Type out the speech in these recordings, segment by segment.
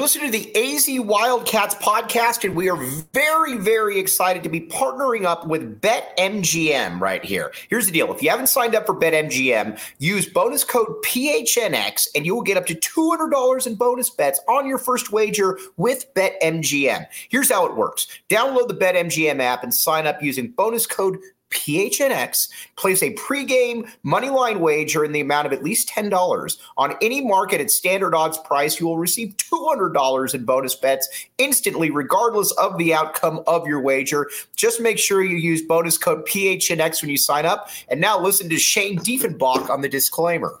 You're listening to the AZ Wildcats podcast, and we are very, very excited to be partnering up with BetMGM right here. Here's the deal if you haven't signed up for BetMGM, use bonus code PHNX, and you will get up to $200 in bonus bets on your first wager with BetMGM. Here's how it works download the BetMGM app and sign up using bonus code PHNX place a pregame moneyline wager in the amount of at least $10 on any market at standard odds price. You will receive $200 in bonus bets instantly, regardless of the outcome of your wager. Just make sure you use bonus code PHNX when you sign up. And now listen to Shane Diefenbach on the disclaimer.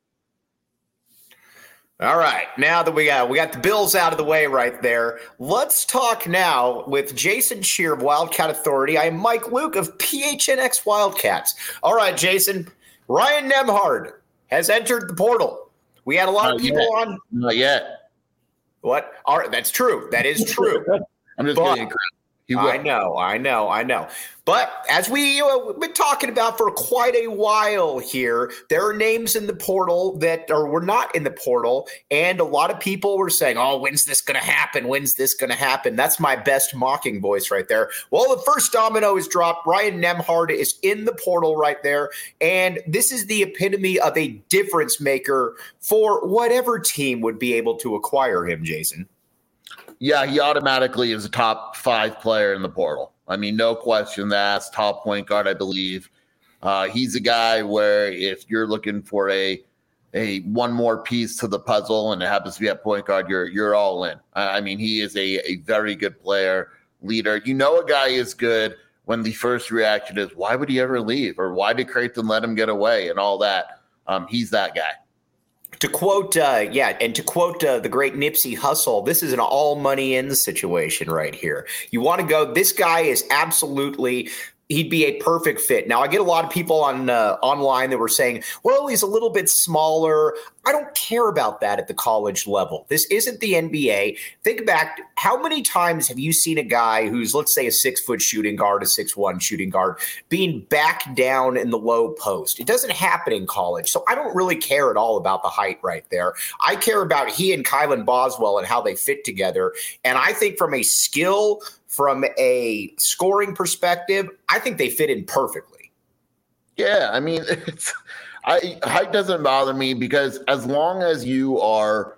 All right, now that we got we got the Bills out of the way right there, let's talk now with Jason Scheer of Wildcat Authority. I am Mike Luke of PHNX Wildcats. All right, Jason, Ryan Nembhard has entered the portal. We had a lot Not of people yet. on. Not yet. What? All right, that's true. That is true. I'm just But- kidding. I know, I know, I know. But as we, uh, we've been talking about for quite a while here, there are names in the portal that are were not in the portal, and a lot of people were saying, "Oh, when's this going to happen? When's this going to happen?" That's my best mocking voice right there. Well, the first domino is dropped. Ryan Nembhard is in the portal right there, and this is the epitome of a difference maker for whatever team would be able to acquire him. Jason. Yeah, he automatically is a top five player in the portal. I mean, no question that's top point guard, I believe. Uh, he's a guy where if you're looking for a a one more piece to the puzzle and it happens to be at point guard, you're you're all in. I mean, he is a, a very good player, leader. You know a guy is good when the first reaction is, why would he ever leave? Or why did Creighton let him get away and all that? Um, he's that guy. To quote, uh, yeah, and to quote uh, the great Nipsey Hussle, this is an all money in situation right here. You want to go, this guy is absolutely. He'd be a perfect fit. Now, I get a lot of people on uh, online that were saying, "Well, he's a little bit smaller." I don't care about that at the college level. This isn't the NBA. Think back, how many times have you seen a guy who's, let's say, a six foot shooting guard, a six one shooting guard, being back down in the low post? It doesn't happen in college. So I don't really care at all about the height right there. I care about he and Kylan Boswell and how they fit together. And I think from a skill, from a scoring perspective, I think they fit in perfectly. Yeah, I mean, it's I height doesn't bother me because as long as you are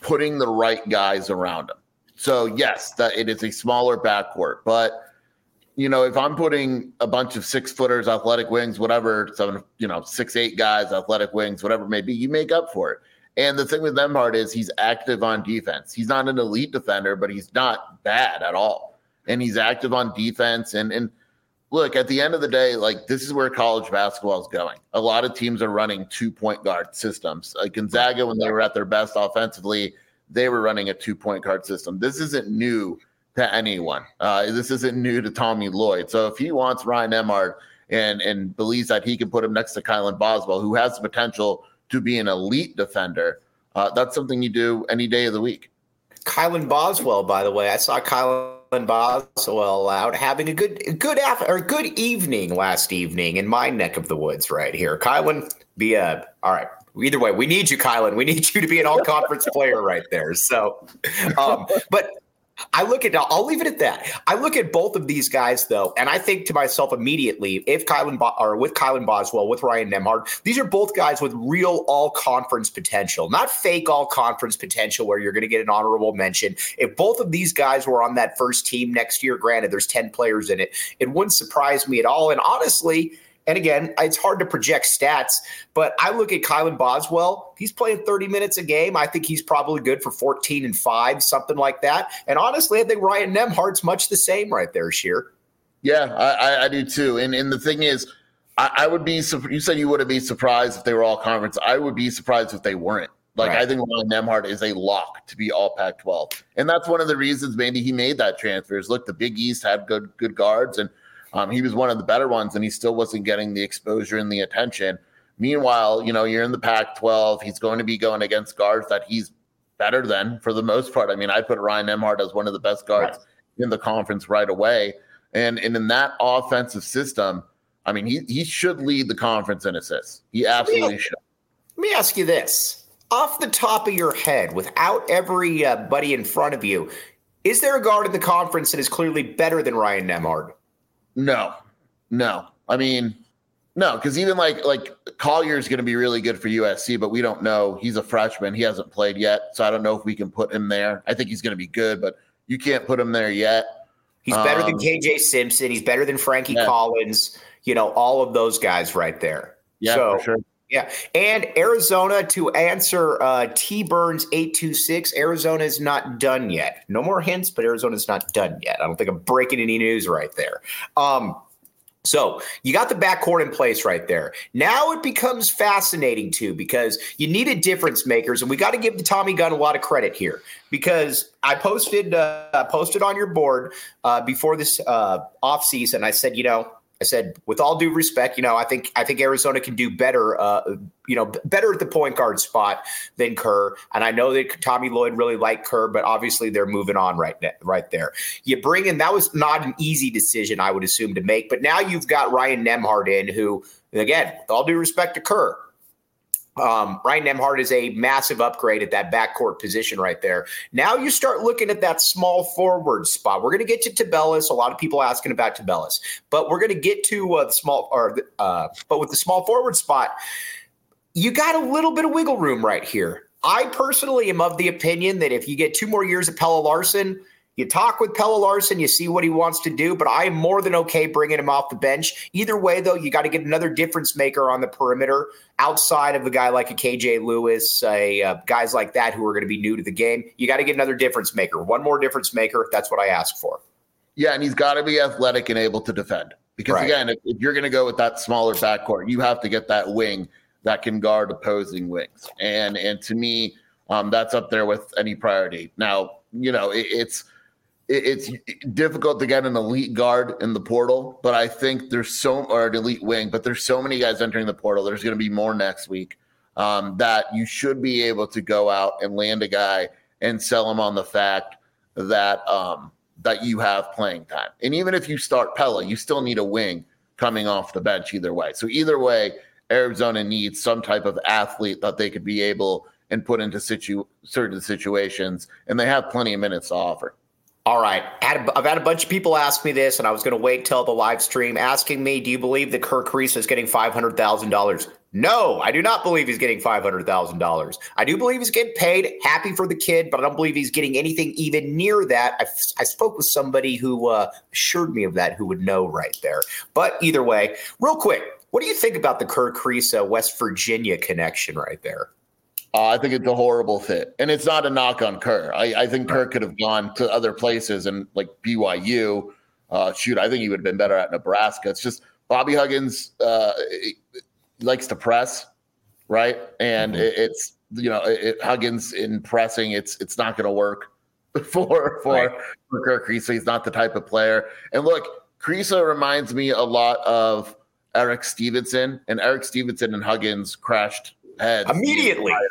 putting the right guys around him. So yes, that it is a smaller backcourt, but you know, if I'm putting a bunch of six footers, athletic wings, whatever, seven, you know, six, eight guys, athletic wings, whatever it may be, you make up for it. And the thing with Nemhard is he's active on defense. He's not an elite defender, but he's not bad at all. And he's active on defense. And and look, at the end of the day, like this is where college basketball is going. A lot of teams are running two point guard systems. Like Gonzaga, when they were at their best offensively, they were running a two point guard system. This isn't new to anyone. Uh, this isn't new to Tommy Lloyd. So if he wants Ryan Nembhard and and believes that he can put him next to Kylan Boswell, who has the potential to be an elite defender, uh, that's something you do any day of the week. Kylan Boswell, by the way, I saw Kylan Boswell out having a good good after or good evening last evening in my neck of the woods right here. Kylan, be a all right. Either way, we need you, Kylan. We need you to be an all conference player right there. So, um, but I look at I'll leave it at that. I look at both of these guys though, and I think to myself immediately, if Kylan Bo- or with Kylan Boswell, with Ryan Nembhard, these are both guys with real all conference potential, not fake all conference potential where you're going to get an honorable mention. If both of these guys were on that first team next year, granted there's 10 players in it, it wouldn't surprise me at all. And honestly, and again, it's hard to project stats, but I look at Kylan Boswell. He's playing 30 minutes a game. I think he's probably good for 14 and 5, something like that. And honestly, I think Ryan Nembhard's much the same right there, Scheer. Yeah, I, I, I do too. And and the thing is, I, I would be. You said you wouldn't be surprised if they were all conference. I would be surprised if they weren't. Like right. I think Ryan Nembhard is a lock to be all Pac-12, and that's one of the reasons maybe he made that transfer. Is look, the Big East had good good guards, and um, he was one of the better ones, and he still wasn't getting the exposure and the attention. Meanwhile, you know, you're in the Pac-12. He's going to be going against guards that he's better than for the most part. I mean, I put Ryan Nembhard as one of the best guards right. in the conference right away, and and in that offensive system, I mean, he he should lead the conference in assists. He absolutely should. Let me ask you this: off the top of your head, without every uh, in front of you, is there a guard in the conference that is clearly better than Ryan Nembhard? No, no. I mean, no, because even like like Collier is going to be really good for USC, but we don't know. He's a freshman; he hasn't played yet, so I don't know if we can put him there. I think he's going to be good, but you can't put him there yet. He's better um, than KJ Simpson. He's better than Frankie yeah. Collins. You know, all of those guys right there. Yeah, so, sure. Yeah, and Arizona to answer uh, T Burns eight two six. Arizona is not done yet. No more hints, but Arizona's not done yet. I don't think I'm breaking any news right there. Um, so you got the backcourt in place right there. Now it becomes fascinating too because you needed difference makers, and we got to give the Tommy Gunn a lot of credit here because I posted uh, posted on your board uh, before this uh, off season. I said, you know, I said, with all due respect, you know, I think I think Arizona can do better, uh, you know, better at the point guard spot than Kerr. And I know that Tommy Lloyd really liked Kerr, but obviously they're moving on right right there. You bring in that was not an easy decision, I would assume, to make. But now you've got Ryan Nembhard in, who, again, with all due respect to Kerr, um, Ryan Nembhard is a massive upgrade at that backcourt position right there. Now you start looking at that small forward spot. We're going to get to Tubelis. A lot of people asking about Tubelis, but we're going to get to uh, the small or uh, but with the small forward spot, you got a little bit of wiggle room right here. I personally am of the opinion that if you get two more years of Pelle Larsson, you talk with Pelle Larsson, you see what he wants to do, but I am more than okay bringing him off the bench. Either way, though, you got to get another difference maker on the perimeter outside of a guy like a KJ Lewis, a, uh, guys like that who are going to be new to the game. You got to get another difference maker, one more difference maker. That's what I ask for. Yeah, and he's got to be athletic and able to defend. Because right. again, if, if you're going to go with that smaller backcourt, you have to get that wing that can guard opposing wings. And and to me, um, that's up there with any priority. Now, you know, it, it's – it's difficult to get an elite guard in the portal, but I think there's so or an elite wing, but there's so many guys entering the portal. There's going to be more next week um, that you should be able to go out and land a guy and sell him on the fact that um, that you have playing time. And even if you start Pelle, you still need a wing coming off the bench either way. So either way, Arizona needs some type of athlete that they could be able and put into situ- certain situations, and they have plenty of minutes to offer. All right. I've had a bunch of people ask me this, and I was going to wait till the live stream asking me, do you believe that Kerr Kriisa is getting $500,000? No, I do not believe he's getting $500,000. I do believe he's getting paid. Happy for the kid, but I don't believe he's getting anything even near that. I, I spoke with somebody who uh, assured me of that who would know right there. But either way, real quick, what do you think about the Kerr Kriisa West Virginia connection right there? Uh, I think it's a horrible fit, and it's not a knock on Kerr. I, I think Kerr could have gone to other places and like BYU. Uh, shoot, I think he would have been better at Nebraska. It's just Bobby Huggins uh, likes to press, right? And mm-hmm. it, it's you know it, Huggins in pressing, it's it's not going to work for for, right. for Kerr Kriisa. He's not the type of player. And look, Kriisa reminds me a lot of Erik Stevenson, and Erik Stevenson and Huggins crashed immediately. The entire,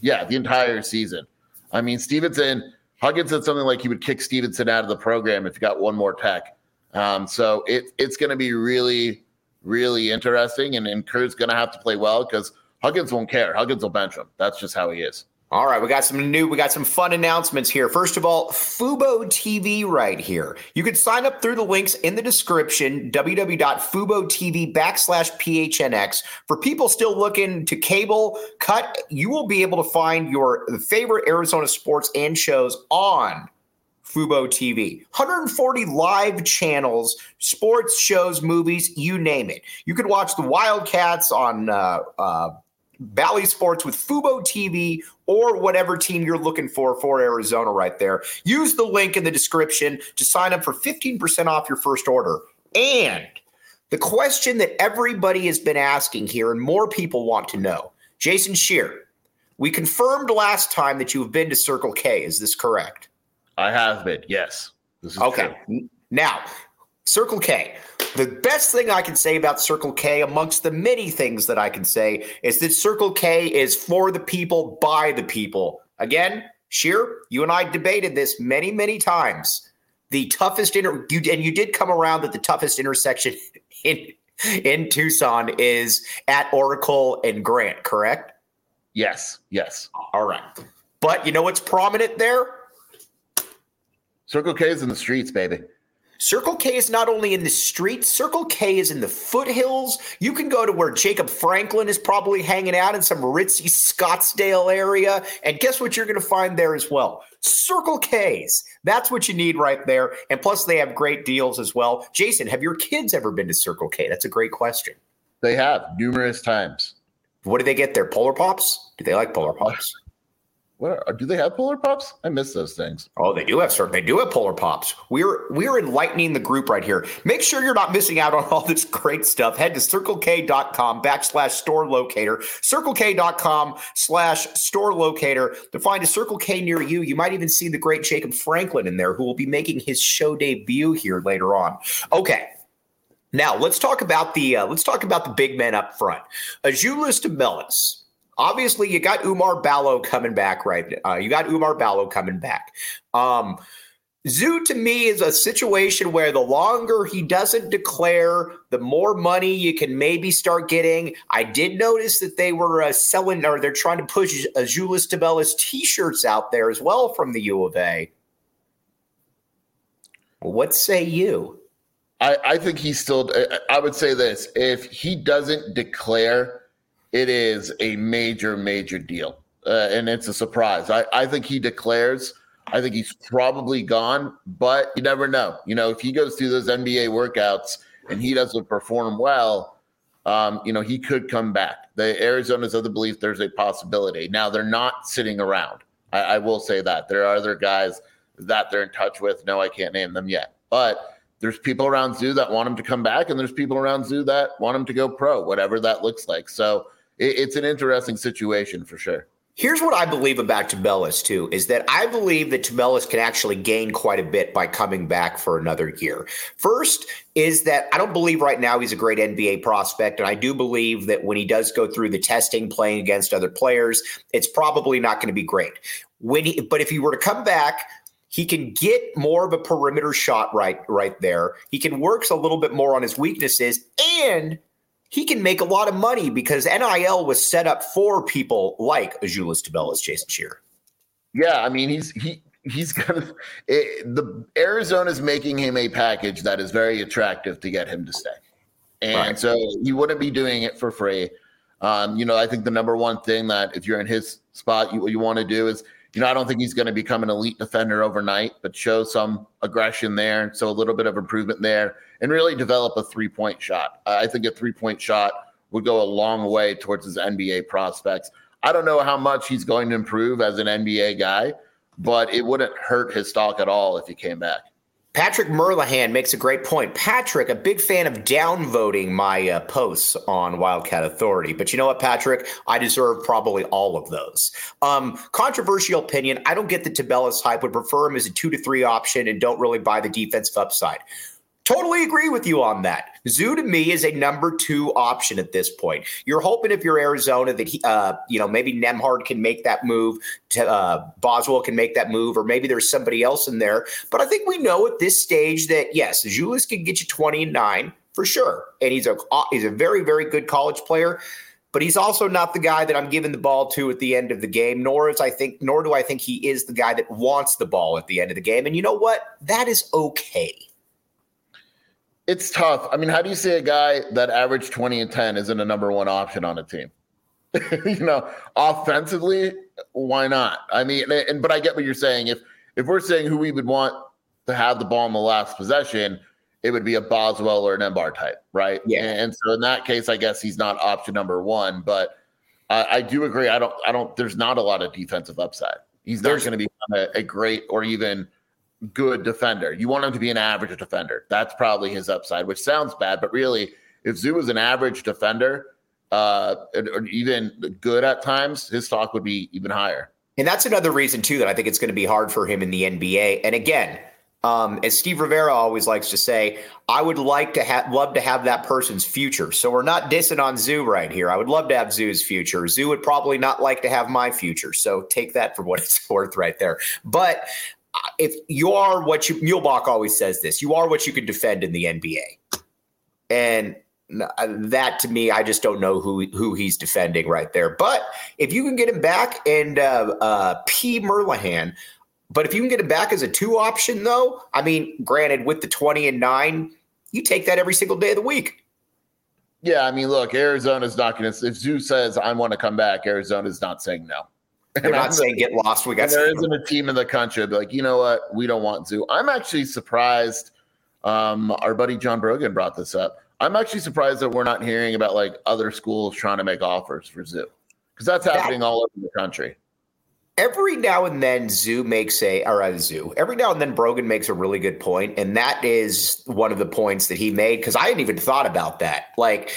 yeah, the entire season. I mean, Stevenson, Huggins said something like he would kick Stevenson out of the program if he got one more tech. Um, so it, it's going to be really, really interesting. And, and Kerr's going to have to play well because Huggins won't care. Huggins will bench him. That's just how he is. All right, we got some new, we got some fun announcements here. First of all, Fubo TV right here. You can sign up through the links in the description, www.fubotv backslash PHNX. For people still looking to cable cut, you will be able to find your favorite Arizona sports and shows on Fubo TV. 140 live channels, sports, shows, movies, you name it. You can watch the Wildcats on uh, uh, Bally Sports with Fubo TV or whatever team you're looking for for Arizona right there. Use the link in the description to sign up for 15% off your first order. And the question that everybody has been asking here and more people want to know Jason Scheer, we confirmed last time that you have been to Circle K. Is this correct? I have been. Yes. okay. True. Now, Circle K. The best thing I can say about Circle K, amongst the many things that I can say, is that Circle K is for the people, by the people. Again, Scheer, you and I debated this many, many times. The toughest inter you and you did come around that the toughest intersection in in Tucson is at Oracle and Grant, correct? Yes. Yes. All right. But you know what's prominent there? Circle K is in the streets, baby. Circle K is not only in the streets, Circle K is in the foothills. You can go to where Jacob Franklin is probably hanging out in some ritzy Scottsdale area. And guess what you're going to find there as well? Circle K's. That's what you need right there. And plus, they have great deals as well. Jason, have your kids ever been to Circle K? That's a great question. They have numerous times. What do they get there? Polar Pops? Do they like Polar Pops? What are, do they have polar pops? I miss those things. Oh, they do have certain. They do have polar pops. We're we're enlightening the group right here. Make sure you're not missing out on all this great stuff. Head to circlek.com backslash store locator, circlek.com slash store locator to find a Circle K near you. You might even see the great Jacob Franklin in there, who will be making his show debut here later on. Okay. Now let's talk about the uh, let's talk about the big men up front. Azuolas Tubelis obviously you got Oumar Ballo coming back, right? Uh, you got Oumar Ballo coming back. Um, Zoo to me is a situation where the longer he doesn't declare, the more money you can maybe start getting. I did notice that they were uh, selling or they're trying to push Azuolas Tubelis t-shirts out there as well from the U of A. What say you? I, I think he's still. I would say this: if he doesn't declare it is a major, major deal. Uh, and it's a surprise. I, I think he declares. I think he's probably gone, but you never know. You know, if he goes through those NBA workouts and he doesn't perform well, um, you know, he could come back. The Arizona's of the belief there's a possibility. Now they're not sitting around. I, I will say that there are other guys that they're in touch with. No, I can't name them yet, but there's people around Zoo that want him to come back, and there's people around Zoo that want him to go pro, whatever that looks like. So it, it's an interesting situation for sure. Here's what I believe about Tubelis too is that I believe that Tubelis can actually gain quite a bit by coming back for another year. First is that I don't believe right now he's a great NBA prospect, and I do believe that when he does go through the testing, playing against other players, it's probably not going to be great. When he, but if he were to come back, he can get more of a perimeter shot right right there. He can work a little bit more on his weaknesses, and he can make a lot of money because NIL was set up for people like Azuolas Tubelis, Jason Scheer. Yeah, I mean he's he he's gonna it, the Arizona's making him a package that is very attractive to get him to stay, and right. so he wouldn't be doing it for free. Um, you know, I think the number one thing that if you're in his spot, you you want to do is you know, I don't think he's going to become an elite defender overnight, but show some aggression there. So a little bit of improvement there and really develop a three point shot. I think a three point shot would go a long way towards his NBA prospects. I don't know how much he's going to improve as an NBA guy, but it wouldn't hurt his stock at all if he came back. Patrick Merlihan makes a great point. Patrick, a big fan of downvoting my uh, posts on Wildcat Authority. But you know what, Patrick? I deserve probably all of those. Um, controversial opinion. I don't get the Tubelis hype. Would prefer him as a two to three option and don't really buy the defensive upside. Totally agree with you on that. Zoo to me is a number two option at this point. You're hoping if you're Arizona that he, uh, you know, maybe Nembhard can make that move, to, uh, Boswell can make that move, or maybe there's somebody else in there. But I think we know at this stage that yes, Julius can get you 20 and nine for sure, and he's a uh, he's a very very good college player. But he's also not the guy that I'm giving the ball to at the end of the game, nor is I think, nor do I think he is the guy that wants the ball at the end of the game. And you know what? That is okay it's tough. I mean, how do you say a guy that averaged 20 and 10 isn't a number one option on a team? you know, offensively, why not? I mean, and but I get what you're saying. If if we're saying who we would want to have the ball in the last possession, it would be a Boswell or an Nembhard type, right? Yeah. And so in that case, I guess he's not option number one. But I, I do agree. I don't. I don't. There's not a lot of defensive upside. He's not going to be a, a great or even good defender. You want him to be an average defender. That's probably his upside, which sounds bad, but really, if Zoo is an average defender uh, or even good at times, his stock would be even higher. And that's another reason too that I think it's going to be hard for him in the NBA. And again, um, as Steve Rivera always likes to say, I would like to have love to have that person's future. So we're not dissing on Zoo right here. I would love to have Zoo's future. Zoo would probably not like to have my future. So take that for what it's worth right there. But if you are what you Muehlebach always says this, you are what you can defend in the NBA. And that to me, I just don't know who who he's defending right there. But if you can get him back and uh, uh, P. Merlihan, but if you can get him back as a two option, though, I mean, granted, with the 20 and nine, you take that every single day of the week. Yeah, I mean, look, Arizona's not going to. If Zoo says I want to come back, Arizona's not saying no. They're and not I'm saying get lost. We got there isn't a team in the country like, you know what, we don't want Zoo. I'm actually surprised. Um, our buddy John Brogan brought this up. I'm actually surprised that we're not hearing about like other schools trying to make offers for Zoo because that's happening that, all over the country every now and then Zoo makes a or a Zoo. Every now and then Brogan makes a really good point, and that is one of the points that he made because I hadn't even thought about that. Like,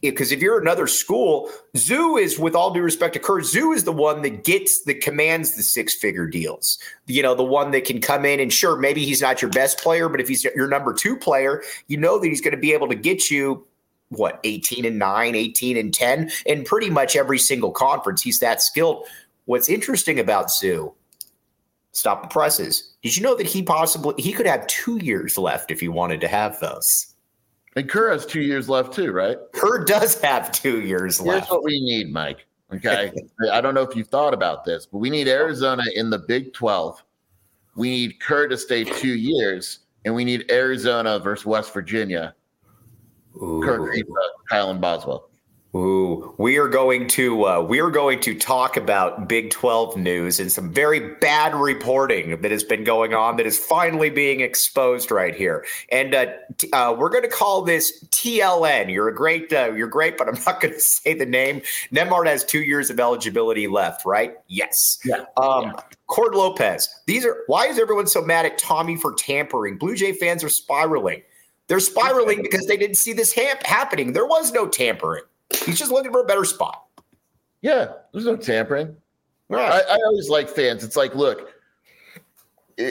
because if you're another school, Zoo is, with all due respect to Kerr, Zoo is the one that gets that commands the six figure deals. You know, the one that can come in and sure, maybe he's not your best player, but if he's your number two player, you know that he's going to be able to get you what 18 and 9 18 and 10 in pretty much every single conference he's that skilled What's interesting about Zoo, stop the presses. Did you know that he possibly he could have two years left if he wanted to have those? And Kerr has two years left too, right? Kerr does have two years Here's left. Here's what we need, Mike. Okay. I don't know if you've thought about this, but we need Arizona in the Big 12. We need Kerr to stay two years, and we need Arizona versus West Virginia. Ooh. Kerr, Kylan Boswell. Ooh, we are going to uh, we are going to talk about Big Twelve news and some very bad reporting that has been going on that is finally being exposed right here. And uh, t- uh, we're going to call this TLN. You're a great, uh, you're great, but I'm not going to say the name. Nembhard has two years of eligibility left, right? Yes. Yeah. Um, yeah. Cord Lopez. These are why is everyone so mad at Tommy for tampering? Blue Jay fans are spiraling. They're spiraling because they didn't see this ha- happening. There was no tampering. He's just looking for a better spot. Yeah, there's no tampering. Right. I, I always like fans. It's like, look, uh,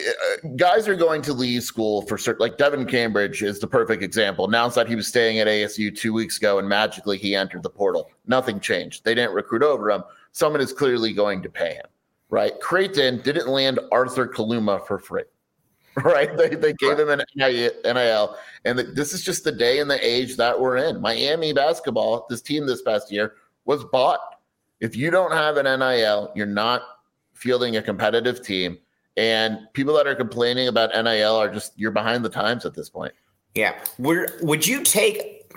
guys are going to leave school for certain. Like Devan Cambridge is the perfect example. Announced that he was staying at ASU two weeks ago, and magically he entered the portal. Nothing changed. They didn't recruit over him. Someone is clearly going to pay him. Right? Creighton didn't land Arthur Kaluma for free. right? They, they gave right. him an NIL, and the, this is just the day and the age that we're in. Miami basketball, this team this past year was bought. If you don't have an NIL, you're not fielding a competitive team. And people that are complaining about NIL are just you're behind the times at this point. Yeah. Would would you take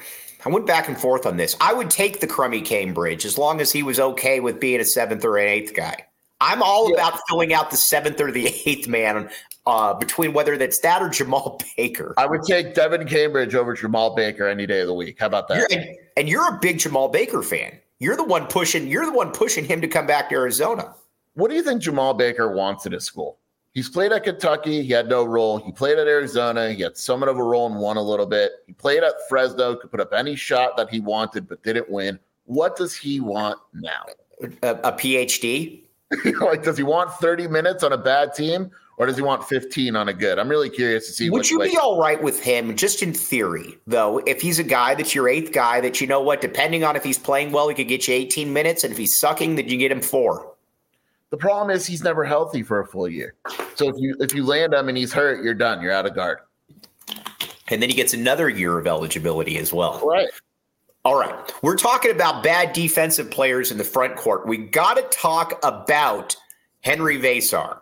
I went back and forth on this. I would take the crummy Cambridge as long as he was okay with being a seventh or an eighth guy. I'm all yeah. about filling out the seventh or the eighth man uh, between whether that's that or Jemarl Baker. I would take Devan Cambridge over Jemarl Baker any day of the week. How about that? You're, and, and you're a big Jemarl Baker fan. You're the one pushing. You're the one pushing him to come back to Arizona. What do you think Jemarl Baker wants at his school? He's played at Kentucky. He had no role. He played at Arizona. He had somewhat of a role and won a little bit. He played at Fresno, could put up any shot that he wanted, but didn't win. What does he want now? A, a PhD? like, does he want 30 minutes on a bad team or does he want 15 on a good? I'm really curious to see. Would you be all right with him, just in theory, though, if he's a guy that's your eighth guy that you know what, depending on if he's playing well, he could get you 18 minutes, and if he's sucking, then you get him four. The problem is he's never healthy for a full year. So if you if you land him and he's hurt, you're done. You're out of guard. And then he gets another year of eligibility as well. Right. All right. We're talking about bad defensive players in the front court. We got to talk about Henry Veesaar.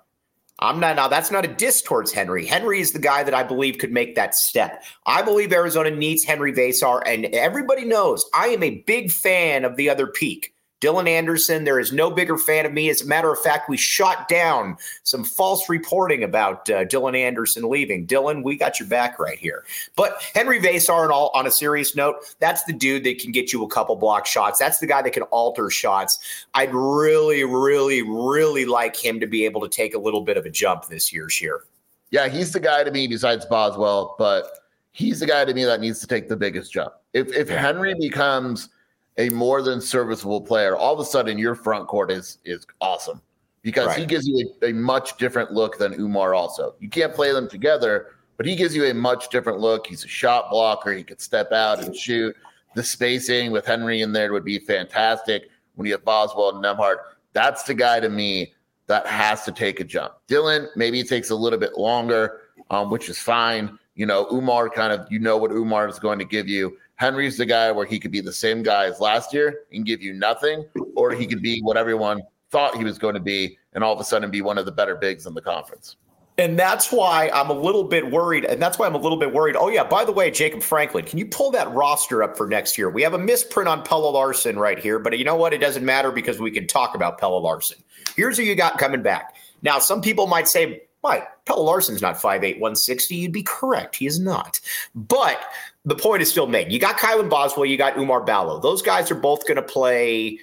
I'm not now. That's not a diss towards Henry. Henry is the guy that I believe could make that step. I believe Arizona needs Henry Veesaar, and everybody knows I am a big fan of the other peak. Dylan Anderson, there is no bigger fan of me. As a matter of fact, we shot down some false reporting about uh, Dylan Anderson leaving. Dylan, we got your back right here. But Henry Veesaar, and all on a serious note, that's the dude that can get you a couple block shots. That's the guy that can alter shots. I'd really, really, really like him to be able to take a little bit of a jump this year, Scheer. Yeah, he's the guy to me besides Boswell, but he's the guy to me that needs to take the biggest jump. If if Henry becomes – a more than serviceable player, all of a sudden your front court is is awesome because right. he gives you a, a, much different look than Oumar. Also, you can't play them together, but he gives you a much different look. He's a shot blocker. He could step out and shoot. The spacing with Henry in there would be fantastic. When you have Boswell and Nembhard, that's the guy to me that has to take a jump. Dylan, maybe it takes a little bit longer, um, which is fine. You know, Oumar kind of, you know what Oumar is going to give you. Henry's the guy where he could be the same guy as last year and give you nothing, or he could be what everyone thought he was going to be and all of a sudden be one of the better bigs in the conference. And that's why I'm a little bit worried. And that's why I'm a little bit worried. Oh, yeah, by the way, Jacob Franklin, can you pull that roster up for next year? We have a misprint on Pelle Larsson right here, but you know what? It doesn't matter because we can talk about Pelle Larsson. Here's who you got coming back. Now, some people might say, Mike, Pelle Larsson's not 5'8, 160. You'd be correct. He is not. But the point is still made. You got Kylan Boswell, you got Oumar Ballo. Those guys are both going to play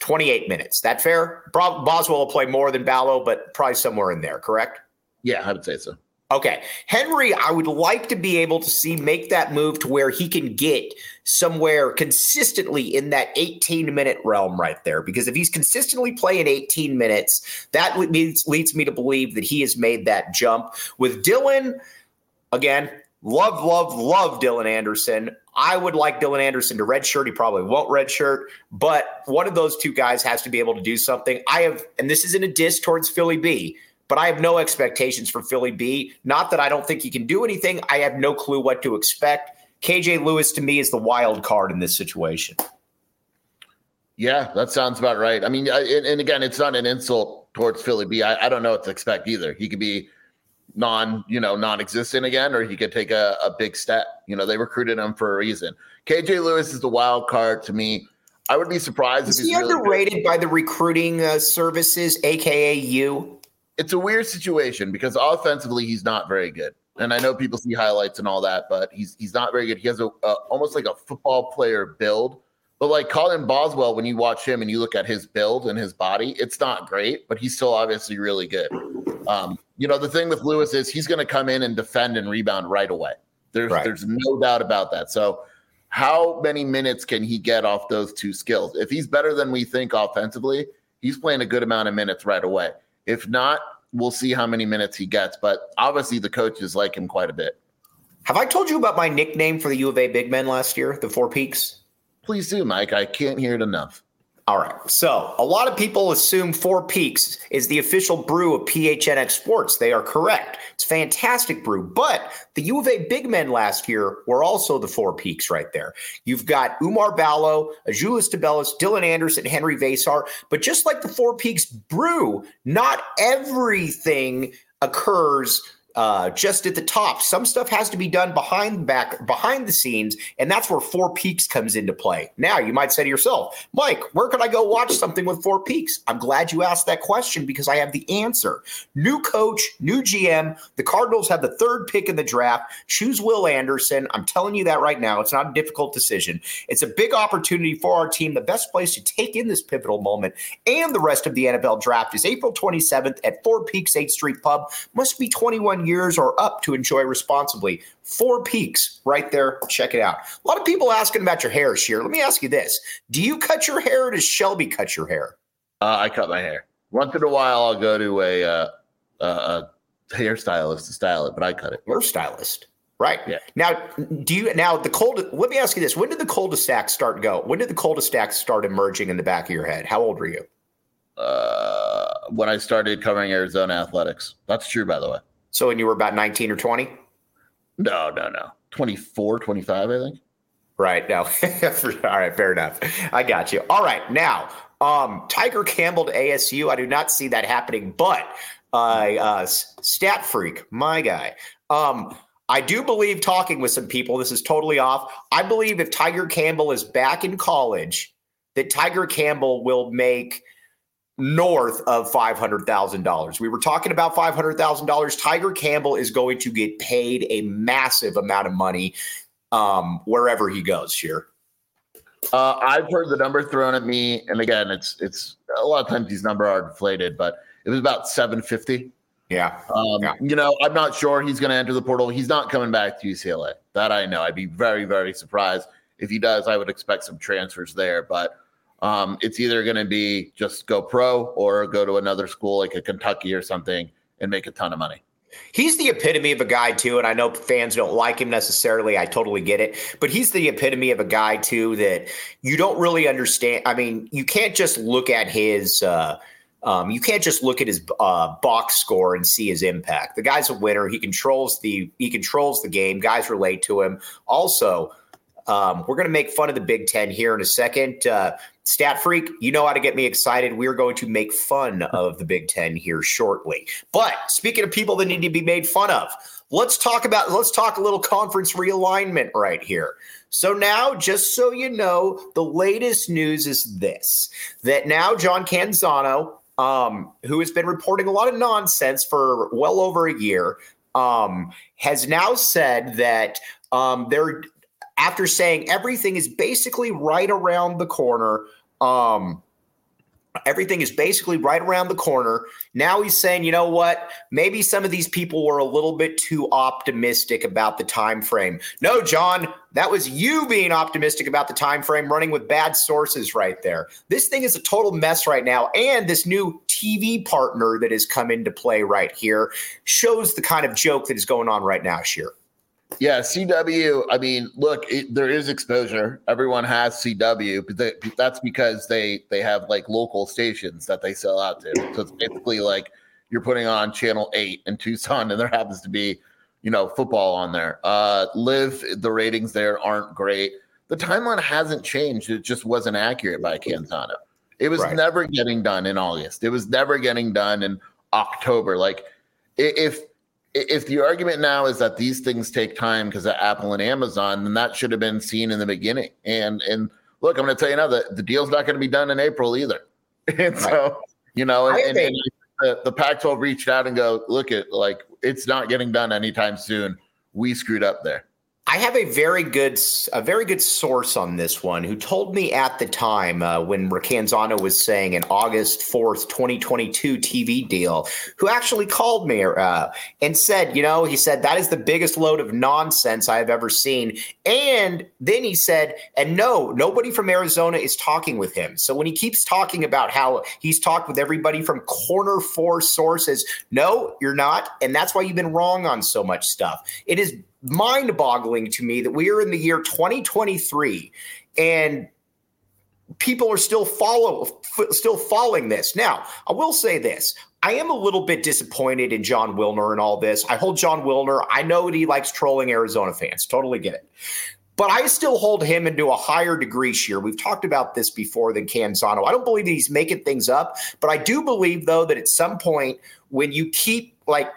28 minutes. That fair? Boswell will play more than Ballo, but probably somewhere in there, correct? Yeah, I would say so. Okay. Henry, I would like to be able to see make that move to where he can get somewhere consistently in that 18 minute realm right there. Because if he's consistently playing 18 minutes, that leads, leads me to believe that he has made that jump. With Dylan, again, love, love, love Dylan Anderson. I would like Dylan Anderson to redshirt. He probably won't redshirt, but one of those two guys has to be able to do something. I have, and this isn't a diss towards Philly B, but I have no expectations for Philly B. Not that I don't think he can do anything. I have no clue what to expect. KJ Lewis to me is the wild card in this situation. Yeah, that sounds about right. I mean, and, and again, it's not an insult towards Philly B. I, I don't know what to expect either. He could be non, you know, non-existent again, or he could take a, a big step. You know, they recruited him for a reason. KJ Lewis is the wild card to me. I would be surprised is if he's he really underrated good. by the recruiting uh, services, aka you. It's a weird situation because offensively he's not very good, and I know people see highlights and all that, but he's he's not very good. He has a, a almost like a football player build, but like Kylan Boswell, when you watch him and you look at his build and his body, it's not great, but he's still obviously really good. Um, you know, the thing with Lewis is he's going to come in and defend and rebound right away. There's right. there's no doubt about that. So how many minutes can he get off those two skills? If he's better than we think offensively, he's playing a good amount of minutes right away. If not, we'll see how many minutes he gets. But obviously the coaches like him quite a bit. Have I told you about my nickname for the U of A big men last year, the Four Peaks? Please do, Mike. I can't hear it enough. All right. So a lot of people assume Four Peaks is the official brew of PHNX Sports. They are correct. It's fantastic brew. But the U of A big men last year were also the Four Peaks right there. You've got Oumar Ballo, Azuolas Tubelis, Dylan Anderson, Henry Veesaar. But just like the Four Peaks brew, not everything occurs uh, just at the top. Some stuff has to be done behind back behind the scenes, and that's where Four Peaks comes into play. Now, you might say to yourself, Mike, where can I go watch something with Four Peaks? I'm glad you asked that question because I have the answer. New coach, new GM. The Cardinals have the third pick in the draft. Choose Will Anderson. I'm telling you that right now. It's not a difficult decision. It's a big opportunity for our team. The best place to take in this pivotal moment and the rest of the NFL draft is April 27th at Four Peaks 8th Street Pub. Must be 21 years or up to enjoy responsibly. Four Peaks right there. Check it out. A lot of people asking about your hair, Scheer. Let me ask you this Do you cut your hair or does Shelby cut your hair? Uh, I cut my hair. Once in a while, I'll go to a, uh, a hairstylist to style it, but I cut it. Hairstylist. Right. Yeah. Now, do you now the cold? Let me ask you this: When did the cul-de-sac start go? When did the cul-de-sac start emerging in the back of your head? How old were you? Uh, when I started covering Arizona athletics. That's true, by the way. So when you were about 19 or 20? No, no, no. 24, 25, I think. Right. No. All right. Fair enough. I got you. All right. Now, um, Tiger Campbell to ASU. I do not see that happening, but uh, uh, Stat Freak, my guy. Um, I do believe talking with some people, this is totally off. I believe if Tiger Campbell is back in college, that Tiger Campbell will make – north of $500,000. We were talking about $500,000. Tiger Campbell is going to get paid a massive amount of money um, wherever he goes, here. Uh, I've heard the number thrown at me, and again, it's it's a lot of times these numbers are inflated, but it was about 750. Yeah. Um, yeah. You know, I'm not sure he's going to enter the portal. He's not coming back to UCLA. That I know. I'd be very, very surprised if he does, I would expect some transfers there. But um, it's either going to be just go pro or go to another school like a Kentucky or something and make a ton of money. He's the epitome of a guy too, and I know fans don't like him necessarily. I totally get it, but he's the epitome of a guy too that you don't really understand. I mean, you can't just look at his. Uh, um, you can't just look at his uh, box score and see his impact. The guy's a winner. He controls the he controls the game. Guys relate to him. Also, um, we're going to make fun of the Big Ten here in a second. Uh, Stat Freak, you know how to get me excited. We're going to make fun of the Big Ten here shortly. But speaking of people that need to be made fun of, let's talk about let's talk a little conference realignment right here. So now, just so you know, the latest news is this: that now John Canzano, um, who has been reporting a lot of nonsense for well over a year, um, has now said that um, they're after saying everything is basically right around the corner. Um, everything is basically right around the corner. Now he's saying, you know what? Maybe some of these people were a little bit too optimistic about the time frame. No, John, that was you being optimistic about the time frame, running with bad sources right there. This thing is a total mess right now, and this new TV partner that has come into play right here shows the kind of joke that is going on right now, Scheer. Yeah, CW. I mean, look, it, there is exposure. Everyone has CW, but they, that's because they they have like local stations that they sell out to. So it's basically like you're putting on channel eight in Tucson, and there happens to be, you know, football on there. Uh, live the ratings there aren't great. The timeline hasn't changed. It just wasn't accurate by Canzano. It was right. never getting done in August. It was never getting done in October. Like if if the argument now is that these things take time because of Apple and Amazon, then that should have been seen in the beginning. And and look, I'm going to tell you now that the deal's not going to be done in April either. And so, you know, and, and, and the, the Pac-12 reached out and go, look at like it's not getting done anytime soon. We screwed up there. I have a very good, a very good source on this one who told me at the time uh, when Canzano was saying an August fourth, twenty twenty two TV deal, who actually called me uh, and said, you know, he said that is the biggest load of nonsense I have ever seen, and then he said, and no, nobody from Arizona is talking with him. So when he keeps talking about how he's talked with everybody from corner four sources, no, you're not, and that's why you've been wrong on so much stuff. It is mind boggling to me that we are in the year 2023 and people are still follow f- still following this. Now, I will say this. I am a little bit disappointed in Jon Wilner and all this. I hold Jon Wilner. I know that he likes trolling Arizona fans. Totally get it. But I still hold him into a higher degree here. We've talked about this before than Canzano. I don't believe that he's making things up, but I do believe though that at some point when you keep like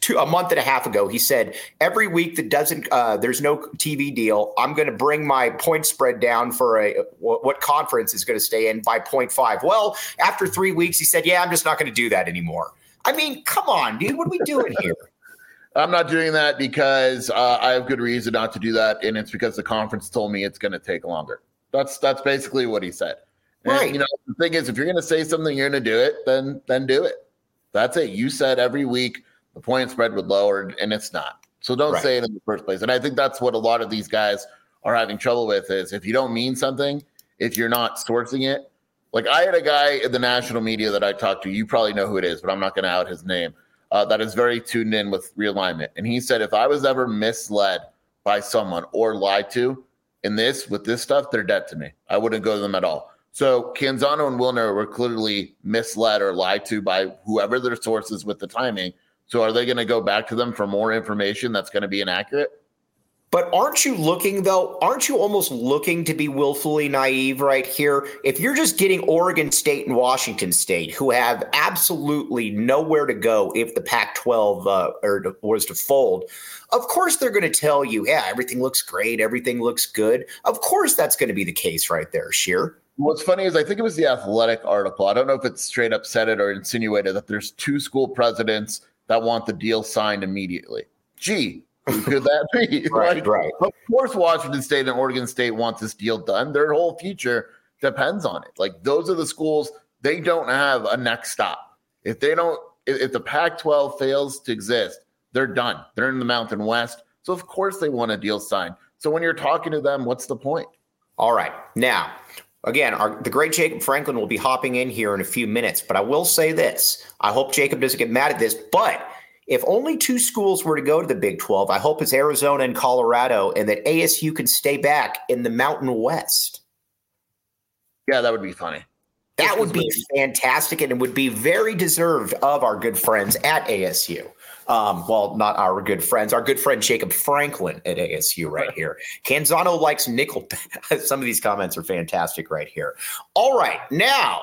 two, a month and a half ago, he said every week that doesn't uh, there's no TV deal, I'm going to bring my point spread down for a what conference is going to stay in by 0.5. Well, after three weeks, he said, "Yeah, I'm just not going to do that anymore." I mean, come on, dude, what are we doing here? I'm not doing that because uh, I have good reason not to do that, and it's because the conference told me it's going to take longer. That's that's basically what he said. And, right. You know, the thing is, if you're going to say something, you're going to do it. Then then do it. That's it. You said every week the point spread would lower, and it's not. So don't right. say it in the first place. And I think that's what a lot of these guys are having trouble with is if you don't mean something, if you're not sourcing it. Like I had a guy in the national media that I talked to. You probably know who it is, but I'm not going to out his name. Uh, that is very tuned in with realignment. And he said, if I was ever misled by someone or lied to in this with this stuff, they're dead to me. I wouldn't go to them at all. So Canzano and Wilner were clearly misled or lied to by whoever their sources with the timing so are they going to go back to them for more information that's going to be inaccurate? But aren't you looking though? Aren't you almost looking to be willfully naive right here? If you're just getting Oregon State and Washington State, who have absolutely nowhere to go if the Pac-12 uh, or to, was to fold, of course they're going to tell you, yeah, everything looks great, everything looks good. Of course that's going to be the case right there, Scheer. What's funny is I think it was the Athletic article. I don't know if it straight up said it or insinuated that there's two school presidents that want the deal signed immediately. Gee, who could that be? right, like, right. Of course, Washington State and Oregon State want this deal done. Their whole future depends on it. Like those are the schools they don't have a next stop. If they don't, if the Pac-12 fails to exist, they're done. They're in the Mountain West, so of course they want a deal signed. So when you're talking to them, what's the point? All right. Now, again, our, the great Jacob Franklin will be hopping in here in a few minutes, but I will say this. I hope Jacob doesn't get mad at this, but if only two schools were to go to the Big 12, I hope it's Arizona and Colorado, and that ASU can stay back in the Mountain West. Yeah, that would be funny. That would be fantastic, and it would be very deserved of our good friends at ASU. Um, well, not our good friends, our good friend Jacob Franklin at ASU right here. Canzano likes nickel. Some of these comments are fantastic right here. All right, now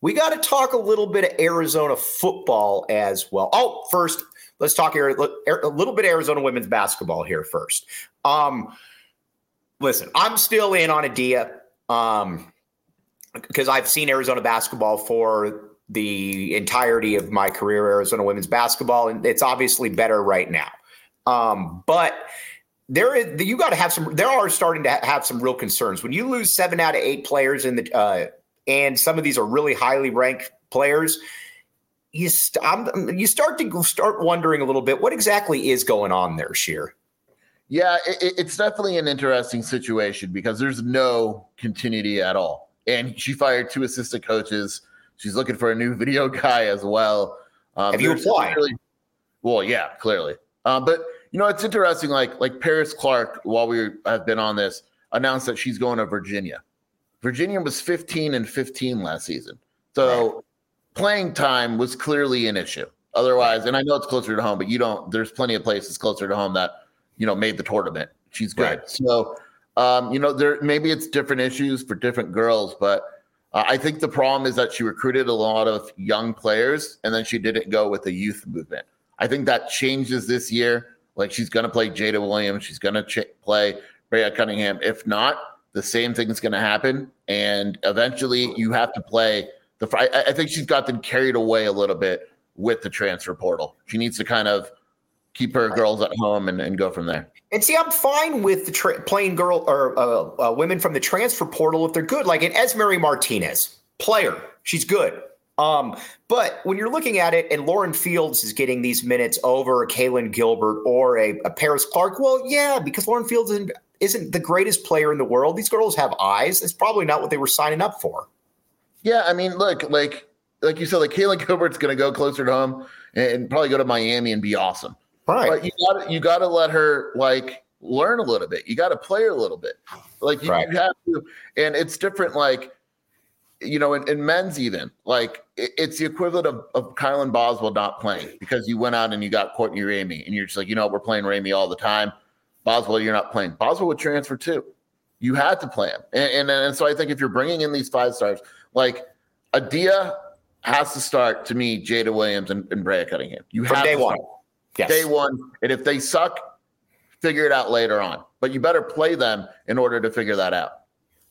we got to talk a little bit of Arizona football as well. Oh, first, let's talk here a little bit Arizona women's basketball here first. Um, listen, I'm still in on Adia. Um, because I've seen Arizona basketball for the entirety of my career, Arizona women's basketball, and it's obviously better right now. Um, but there is you got to have some. There are starting to have some real concerns when you lose seven out of eight players in the, uh, and some of these are really highly ranked players. You st- you start to start wondering a little bit what exactly is going on there, Scheer. Yeah, it, it's definitely an interesting situation because there's no continuity at all and she fired two assistant coaches. She's looking for a new video guy as well. Um, Have you applied? Well, yeah, clearly. Um, but you know, it's interesting. Like like Paris Clark, while we have been on this, announced that she's going to Virginia. Virginia was 15 and 15 last season, so right. playing time was clearly an issue. Otherwise, and I know it's closer to home, but you don't. There's plenty of places closer to home that you know made the tournament. She's good. Right. So um, you know, there maybe it's different issues for different girls, but uh, I think the problem is that she recruited a lot of young players and then she didn't go with the youth movement. I think that changes this year. Like she's going to play Jada Williams, she's going to ch- play Breya Cunningham. If not, the same thing is going to happen, and eventually you have to play the. I, I think she's got them carried away a little bit with the transfer portal. She needs to kind of keep her girls at home and, and go from there. And see, I'm fine with the tra- playing girl or uh, uh, women from the transfer portal if they're good, like an Esmery Martinez, player. She's good. Um, but when you're looking at it, and Lauren Fields is getting these minutes over a Kailyn Gilbert or a, a Paris Clark, well, yeah, because Lauren Fields isn't, isn't the greatest player in the world. These girls have eyes. It's probably not what they were signing up for. Yeah, I mean, look, like like you said, like Kaylin Gilbert's going to go closer to home and probably go to Miami and be awesome. Right. But you got you got to let her like learn a little bit. You got to play her a little bit. Like you, right. you, have to, and it's different. Like you know, in, in men's even like it, it's the equivalent of, of Kylan Boswell not playing because you went out and you got Courtney Ramey, and you're just like, you know, we're playing Ramey all the time. Boswell, you're not playing. Boswell would transfer too. You had to play him, and, and and so I think if you're bringing in these five stars, like Adia has to start to me, Jada Williams and, and Breya Cunningham. You From have day one. Start yes. day one. And if they suck, figure it out later on. But you better play them in order to figure that out.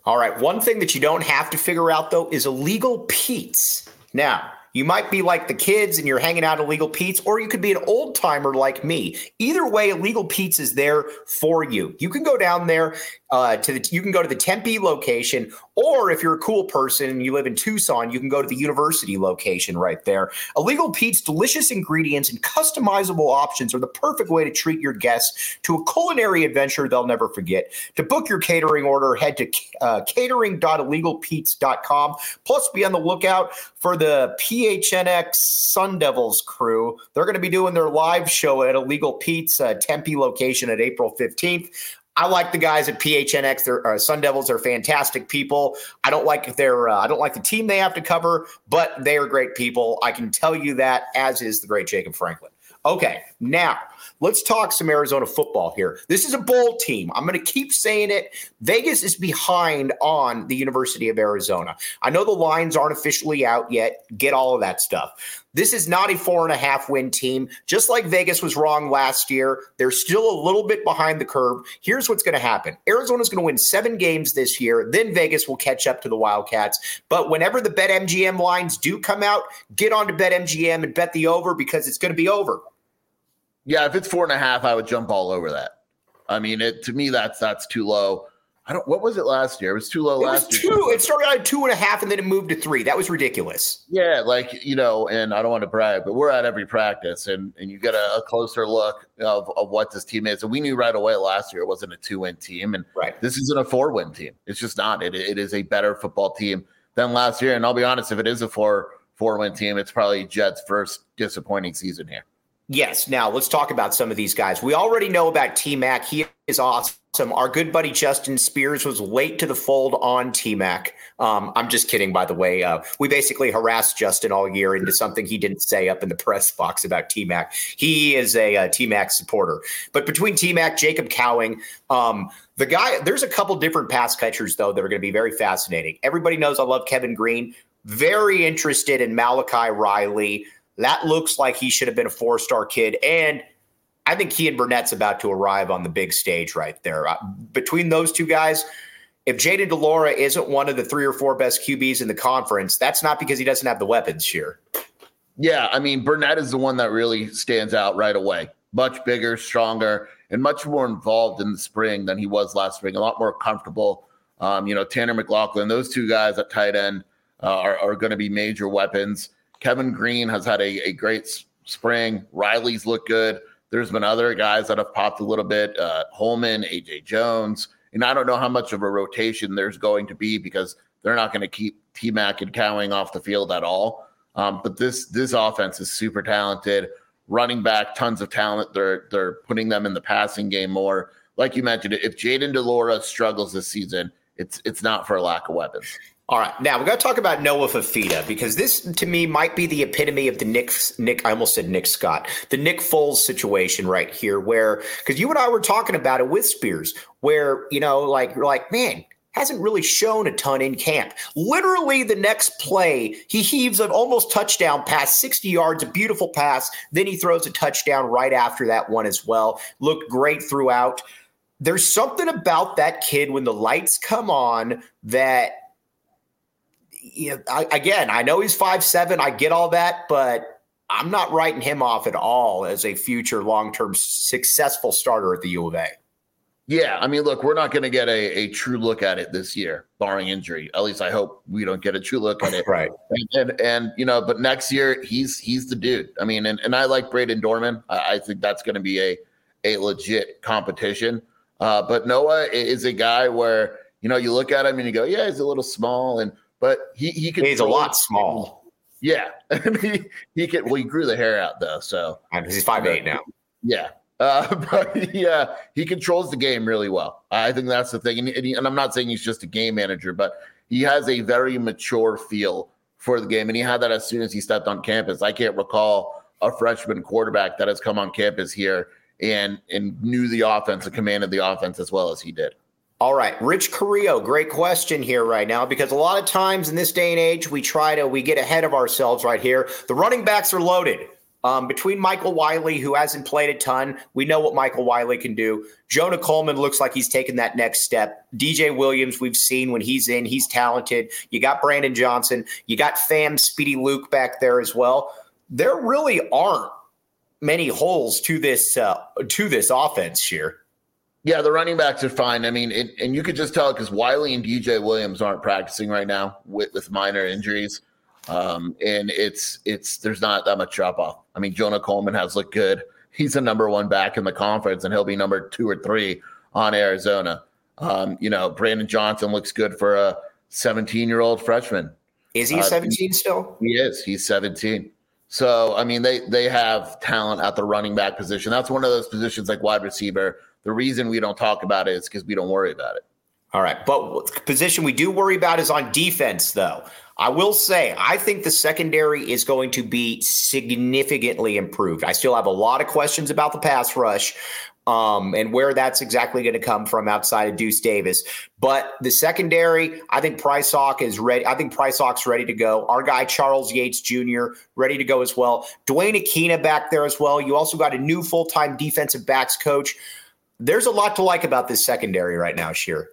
All right. One thing that you don't have to figure out, though, is illegal Pete's. Now, you might be like the kids and you're hanging out at Illegal Pete's, or you could be an old timer like me. Either way, Illegal Pete's is there for you. You can go down there uh, to the, you can go to the Tempe location, or if you're a cool person and you live in Tucson, you can go to the university location right there. Illegal Pete's delicious ingredients and customizable options are the perfect way to treat your guests to a culinary adventure they'll never forget. To book your catering order, head to uh, catering.illegalpete's.com. Plus, be on the lookout for the PHNX Sun Devils crew. They're going to be doing their live show at Illegal Pete's uh, Tempe location at April 15th. I like the guys at PHNX. They're uh, Sun Devils are fantastic people. I don't like their uh, I don't like the team they have to cover, but they are great people. I can tell you that, as is the great Jacob Franklin. Okay, now let's talk some Arizona football here. This is a bowl team. I'm going to keep saying it. Vegas is behind on the University of Arizona. I know the lines aren't officially out yet. Get all of that stuff. This is not a four and a half win team. Just like Vegas was wrong last year, they're still a little bit behind the curve. Here's what's going to happen Arizona's going to win seven games this year. Then Vegas will catch up to the Wildcats. But whenever the BetMGM lines do come out, get on to BetMGM and bet the over because it's going to be over. Yeah, if it's four and a half, I would jump all over that. I mean, it to me that's that's too low. I don't. What was it last year? It was too low It last was year. two. It started at two and a half, and then it moved to three. That was ridiculous. Yeah, like you know, and I don't want to brag, but we're at every practice, and and you get a, a closer look of, of what this team is. And we knew right away last year it wasn't a two win team, and Right. this isn't a four win team. It's just not. It, it is a better football team than last year. And I'll be honest, if it is a four four win team, it's probably Jets' first disappointing season here. Yes. Now let's talk about some of these guys. We already know about T Mac. He is awesome. Our good buddy Justin Spears was late to the fold on T Mac. Um, I'm just kidding, by the way. Uh, we basically harassed Justin all year into something he didn't say up in the press box about T Mac. He is a, uh T Mac supporter. But between T Mac, Jacob Cowing, um, the guy, there's a couple different pass catchers, though, that are going to be very fascinating. Everybody knows I love Kevin Green. Very interested in Malachi Riley. That looks like he should have been a four star kid. And I think he and Burnett's about to arrive on the big stage right there. Uh, between those two guys, if Jayden de Laura isn't one of the three or four best QBs in the conference, that's not because he doesn't have the weapons here. Yeah, I mean Burnett is the one that really stands out right away. Much bigger, stronger, and much more involved in the spring than he was last spring. A lot more comfortable. Um, you know, Tanner McLachlan, those two guys at tight end uh, are, are going to be major weapons. Kevin Green has had a, a great spring. Riley's looked good. There's been other guys that have popped a little bit. Uh, Holman, AJ Jones, and I don't know how much of a rotation there's going to be because they're not going to keep T Mac and Cowing off the field at all. Um, but this this offense is super talented. Running back, tons of talent. They're they're putting them in the passing game more. Like you mentioned, if Jaden Delora struggles this season, it's it's not for a lack of weapons. All right, now we got to talk about Noah Fifita because this, to me, might be the epitome of the Nick. Nick, I almost said Nick Scott, the Nick Foles situation right here, where because you and I were talking about it with Spears, where you know, like you're like, man, hasn't really shown a ton in camp. Literally, the next play, he heaves an almost touchdown pass, 60 yards, a beautiful pass. Then he throws a touchdown right after that one as well. Looked great throughout. There's something about that kid when the lights come on that yeah, I, again, I know he's five seven. I get all that, but I'm not writing him off at all as a future long term successful starter at the U of A. Yeah, I mean, look, we're not going to get a, a true look at it this year, barring injury. At least I hope we don't get a true look at it. Right. And, and, and you know, but next year he's he's the dude. I mean, and, and I like Brayden Dorman. I, I think that's going to be a a legit competition. Uh, but Noah is a guy where you know you look at him and you go, yeah, he's a little small, and but he he can. He's a lot small. Yeah, he he can. Well, he grew the hair out though, so He's five eight now. yeah. Uh, but yeah, he controls the game really well. I think that's the thing. And, and, he, and I'm not saying he's just a game manager, but he has a very mature feel for the game. And he had that as soon as he stepped on campus. I can't recall a freshman quarterback that has come on campus here and and knew the offense and commanded the offense as well as he did. All right, Rich Carrillo, great question here right now because a lot of times in this day and age we try to we get ahead of ourselves right here. The running backs are loaded. Um, between Michael Wiley, who hasn't played a ton, we know what Michael Wiley can do. Jonah Coleman looks like he's taking that next step. DJ Williams, we've seen when he's in, he's talented. You got Brandon Johnson, you got Fam Speedy Luke back there as well. There really aren't many holes to this uh, to this offense here. Yeah, the running backs are fine. I mean, it, and you could just tell because Wiley and DJ Williams aren't practicing right now with, with minor injuries. Um, and it's it's there's not that much drop off. I mean, Jonah Coleman has looked good. He's the number one back in the conference, and he'll be number two or three on Arizona. Um, you know, Brandon Johnson looks good for a 17 year old freshman. Is he Uh, 17 still? He is. He's 17. So I mean, they they have talent at the running back position. That's one of those positions like wide receiver. The reason we don't talk about it is because we don't worry about it. All right. But position we do worry about is on defense, though. I will say, I think the secondary is going to be significantly improved. I still have a lot of questions about the pass rush um, and where that's exactly going to come from outside of Deuce Davis. But the secondary, I think Price Hawk is ready. I think Price Hawk's ready to go. Our guy, Charles Yates Jr., ready to go as well. Duane Akina back there as well. You also got a new full time defensive backs coach. There's a lot to like about this secondary right now, Scheer.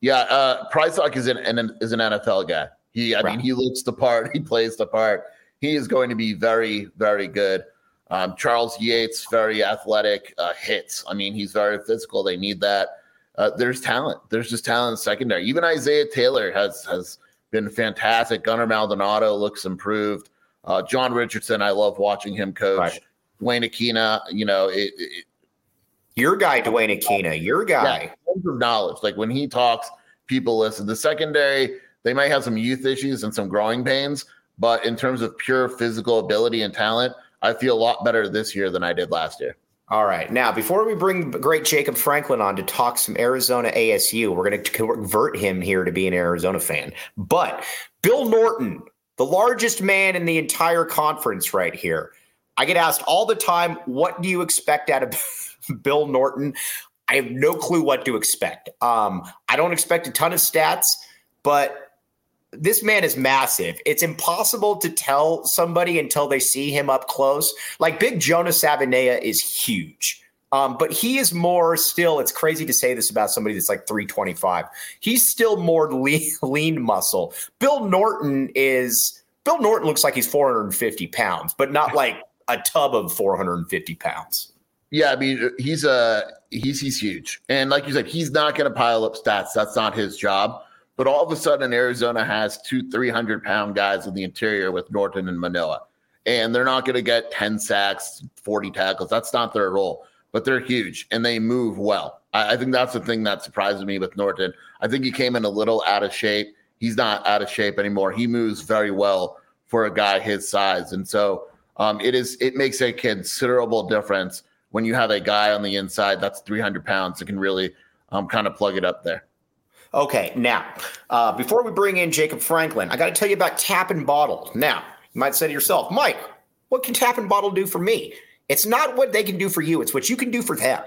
Yeah, uh, Price Hawk is an, an is an NFL guy. He, I Right. mean, he looks the part. He plays the part. He is going to be very, very good. Um, Charles Yates, very athletic, uh, hits. I mean, he's very physical. They need that. uh, there's talent. There's just talent secondary. Even Isaiah Taylor has has been fantastic. Gunnar Maldonado looks improved. Uh, John Richardson, I love watching him coach. Right. Duane Akina, you know, it, it, your guy, Duane Akina, your guy. Yeah, of knowledge. Like when he talks, people listen. The secondary, they might have some youth issues and some growing pains, but in terms of pure physical ability and talent, I feel a lot better this year than I did last year. All right. Now, before we bring great Jacob Franklin on to talk some Arizona ASU, we're going to convert him here to be an Arizona fan. But Bill Norton, the largest man in the entire conference right here. I get asked all the time, what do you expect out of Bill Norton? I have no clue what to expect. Um, I don't expect a ton of stats, but this man is massive. It's impossible to tell somebody until they see him up close. Like Big Jonas Savaiinaea is huge. Um, but he is more still, it's crazy to say this about somebody that's like 325. He's still more lean, lean muscle. Bill Norton is, Bill Norton looks like he's 450 pounds, but not like a tub of 450 pounds. Yeah, I mean, he's a, uh, he's, he's huge. And like you said, he's not going to pile up stats. That's not his job. But all of a sudden, Arizona has two 300 pound guys in the interior with Norton and Manoa. And they're not going to get 10 sacks, 40 tackles. That's not their role, but they're huge and they move well. I, I think that's the thing that surprises me with Norton. I think he came in a little out of shape. He's not out of shape anymore. He moves very well for a guy his size. And so um, it is it makes a considerable difference when you have a guy on the inside that's 300 pounds that can really um, kind of plug it up there. Okay, now, uh, before we bring in Jacob Franklin, I got to tell you about Tap and Bottle. Now, you might say to yourself, Mike, what can Tap and Bottle do for me? It's not what they can do for you, it's what you can do for them.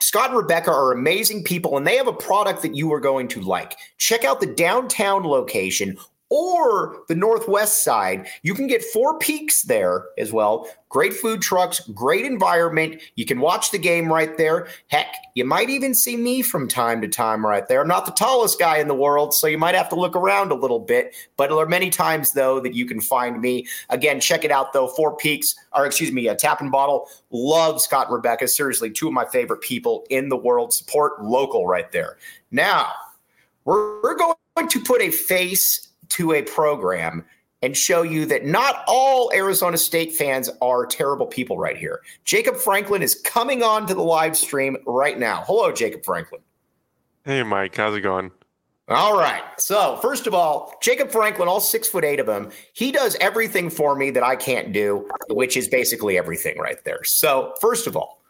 Scott and Rebecca are amazing people, and they have a product that you are going to like. Check out the downtown location or the northwest side. You can get Four Peaks there as well. Great food trucks, great environment. You can watch the game right there. Heck, you might even see me from time to time right there. I'm not the tallest guy in the world, so you might have to look around a little bit. But there are many times, though, that you can find me. Again, check it out, though. Four Peaks, or excuse me, a Tap and Bottle. Love Scott and Rebecca. Seriously, two of my favorite people in the world. Support local right there. Now, we're, we're going to put a face to a program and show you that not all Arizona State fans are terrible people right here. Jacob Franklin is coming on to the live stream right now. Hello, Jacob Franklin. Hey, Mike. How's it going? All right. So, first of all, Jacob Franklin, all six foot eight of him, he does everything for me that I can't do, which is basically everything right there. So, first of all,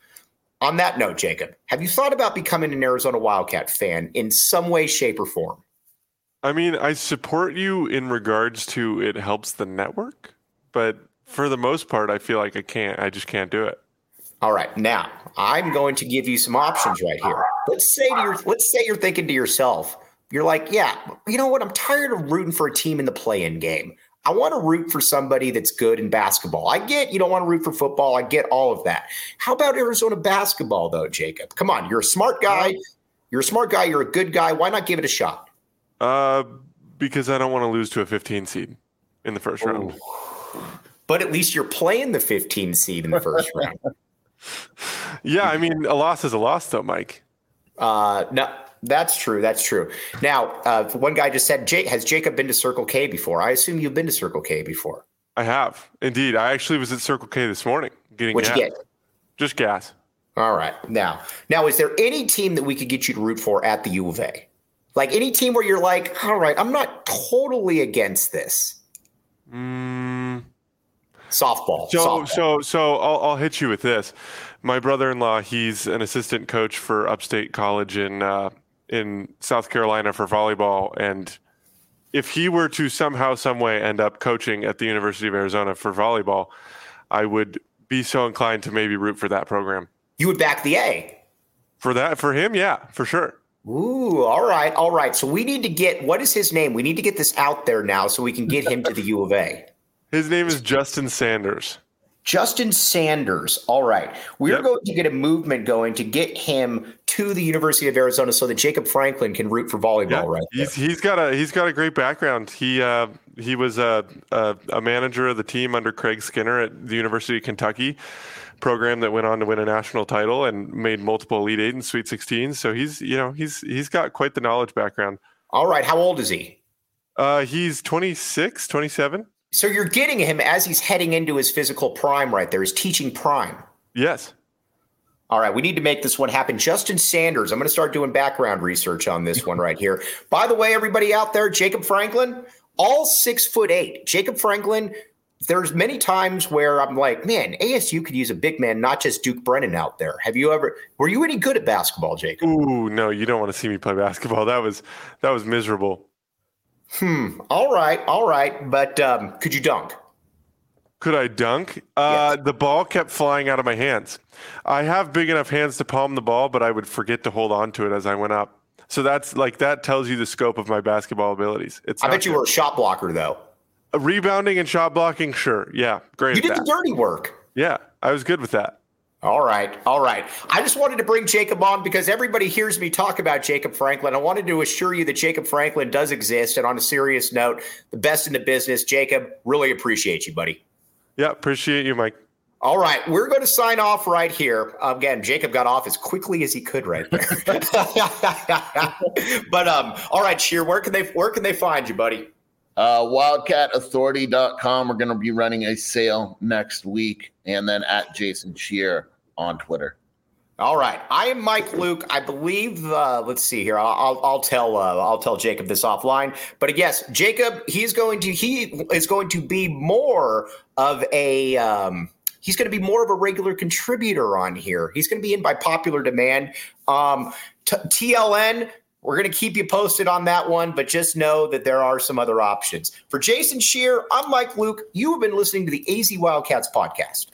on that note, Jacob, have you thought about becoming an Arizona Wildcat fan in some way, shape, or form? I mean, I support you in regards to it helps the network, but for the most part, I feel like I can't. I just can't do it. All right, now I'm going to give you some options right here. Let's say to your, let's say you're thinking to yourself, you're like, yeah, you know what? I'm tired of rooting for a team in the play-in game. I want to root for somebody that's good in basketball. I get you don't want to root for football. I get all of that. How about Arizona basketball, though, Jacob? Come on, you're a smart guy. You're a smart guy. You're a good guy. Why not give it a shot? Uh, because I don't want to lose to a 15 seed in the first round. But at least you're playing the 15 seed in the first round. yeah, I mean, a loss is a loss, though, Mike. Uh, no, that's true. That's true. Now, uh, one guy just said, Jake, "Has Jacob been to Circle K before?" I assume you've been to Circle K before. I have indeed. I actually was at Circle K this morning getting What'd gas. you get? Just gas. All right. Now, now, is there any team that we could get you to root for at the U of A? Like any team where you're like, all right, I'm not totally against this. Mm. Softball. So, softball. so, so I'll, I'll hit you with this. My brother-in-law, he's an assistant coach for Upstate College in uh, in South Carolina for volleyball, and if he were to somehow, some way end up coaching at the University of Arizona for volleyball, I would be so inclined to maybe root for that program. You would back the A. For that, for him, yeah, for sure. Ooh, all right, all right. So we need to get what is his name? We need to get this out there now so we can get him to the U of A. His name is Justin Sanders. Justin Sanders. All right. We're yep. going to get a movement going to get him to the University of Arizona so that Jacob Franklin can root for volleyball right he's, he's got a he's got a great background. He uh, he was a, a, a manager of the team under Craig Skinner at the University of Kentucky program that went on to win a national title and made multiple Elite Eight and Sweet 16. So he's you know he's he's got quite the knowledge background. All right, how old is he? Uh, he's 26, 27. So you're getting him as he's heading into his physical prime right there. He's teaching prime. Yes. All right, we need to make this one happen. Justin Sanders, I'm going to start doing background research on this one right here. By the way, everybody out there, Jacob Franklin, all six foot eight. Jacob Franklin, there's many times where I'm like, man, ASU could use a big man, not just Duke Brennan out there. Have you ever? Were you any good at basketball, Jacob? Ooh, no, you don't want to see me play basketball. That was that was miserable. Hmm. All right. All right. But um, could you dunk? Could I dunk? Uh, yes. The ball kept flying out of my hands. I have big enough hands to palm the ball, but I would forget to hold on to it as I went up. So that's like that tells you the scope of my basketball abilities. It's I bet you good. were a shot blocker though. Rebounding and shot blocking, sure. Yeah, great. You did that. the dirty work. Yeah, I was good with that. All right. All right. I just wanted to bring Jacob on because everybody hears me talk about Jacob Franklin. I wanted to assure you that Jacob Franklin does exist. And on a serious note, the best in the business. Jacob, really appreciate you, buddy. Yeah, appreciate you, Mike. All right, we're going to sign off right here. Again, Jacob got off as quickly as he could right there. but um, all right, Scheer, where can they where can they find you, buddy? Uh, wildcatauthority.com. We're going to be running a sale next week, and then at Jason Scheer on Twitter. All right, I am Mike Luke. I believe. Uh, let's see here. I'll, I'll, I'll tell. Uh, I'll tell Jacob this offline. But yes, Jacob. He's going to. He is going to be more of a. Um, he's going to be more of a regular contributor on here. He's going to be in by popular demand. Um, t- TLN. We're going to keep you posted on that one, but just know that there are some other options. For Jason Scheer, I'm Mike Luke. You have been listening to the AZ Wildcats podcast.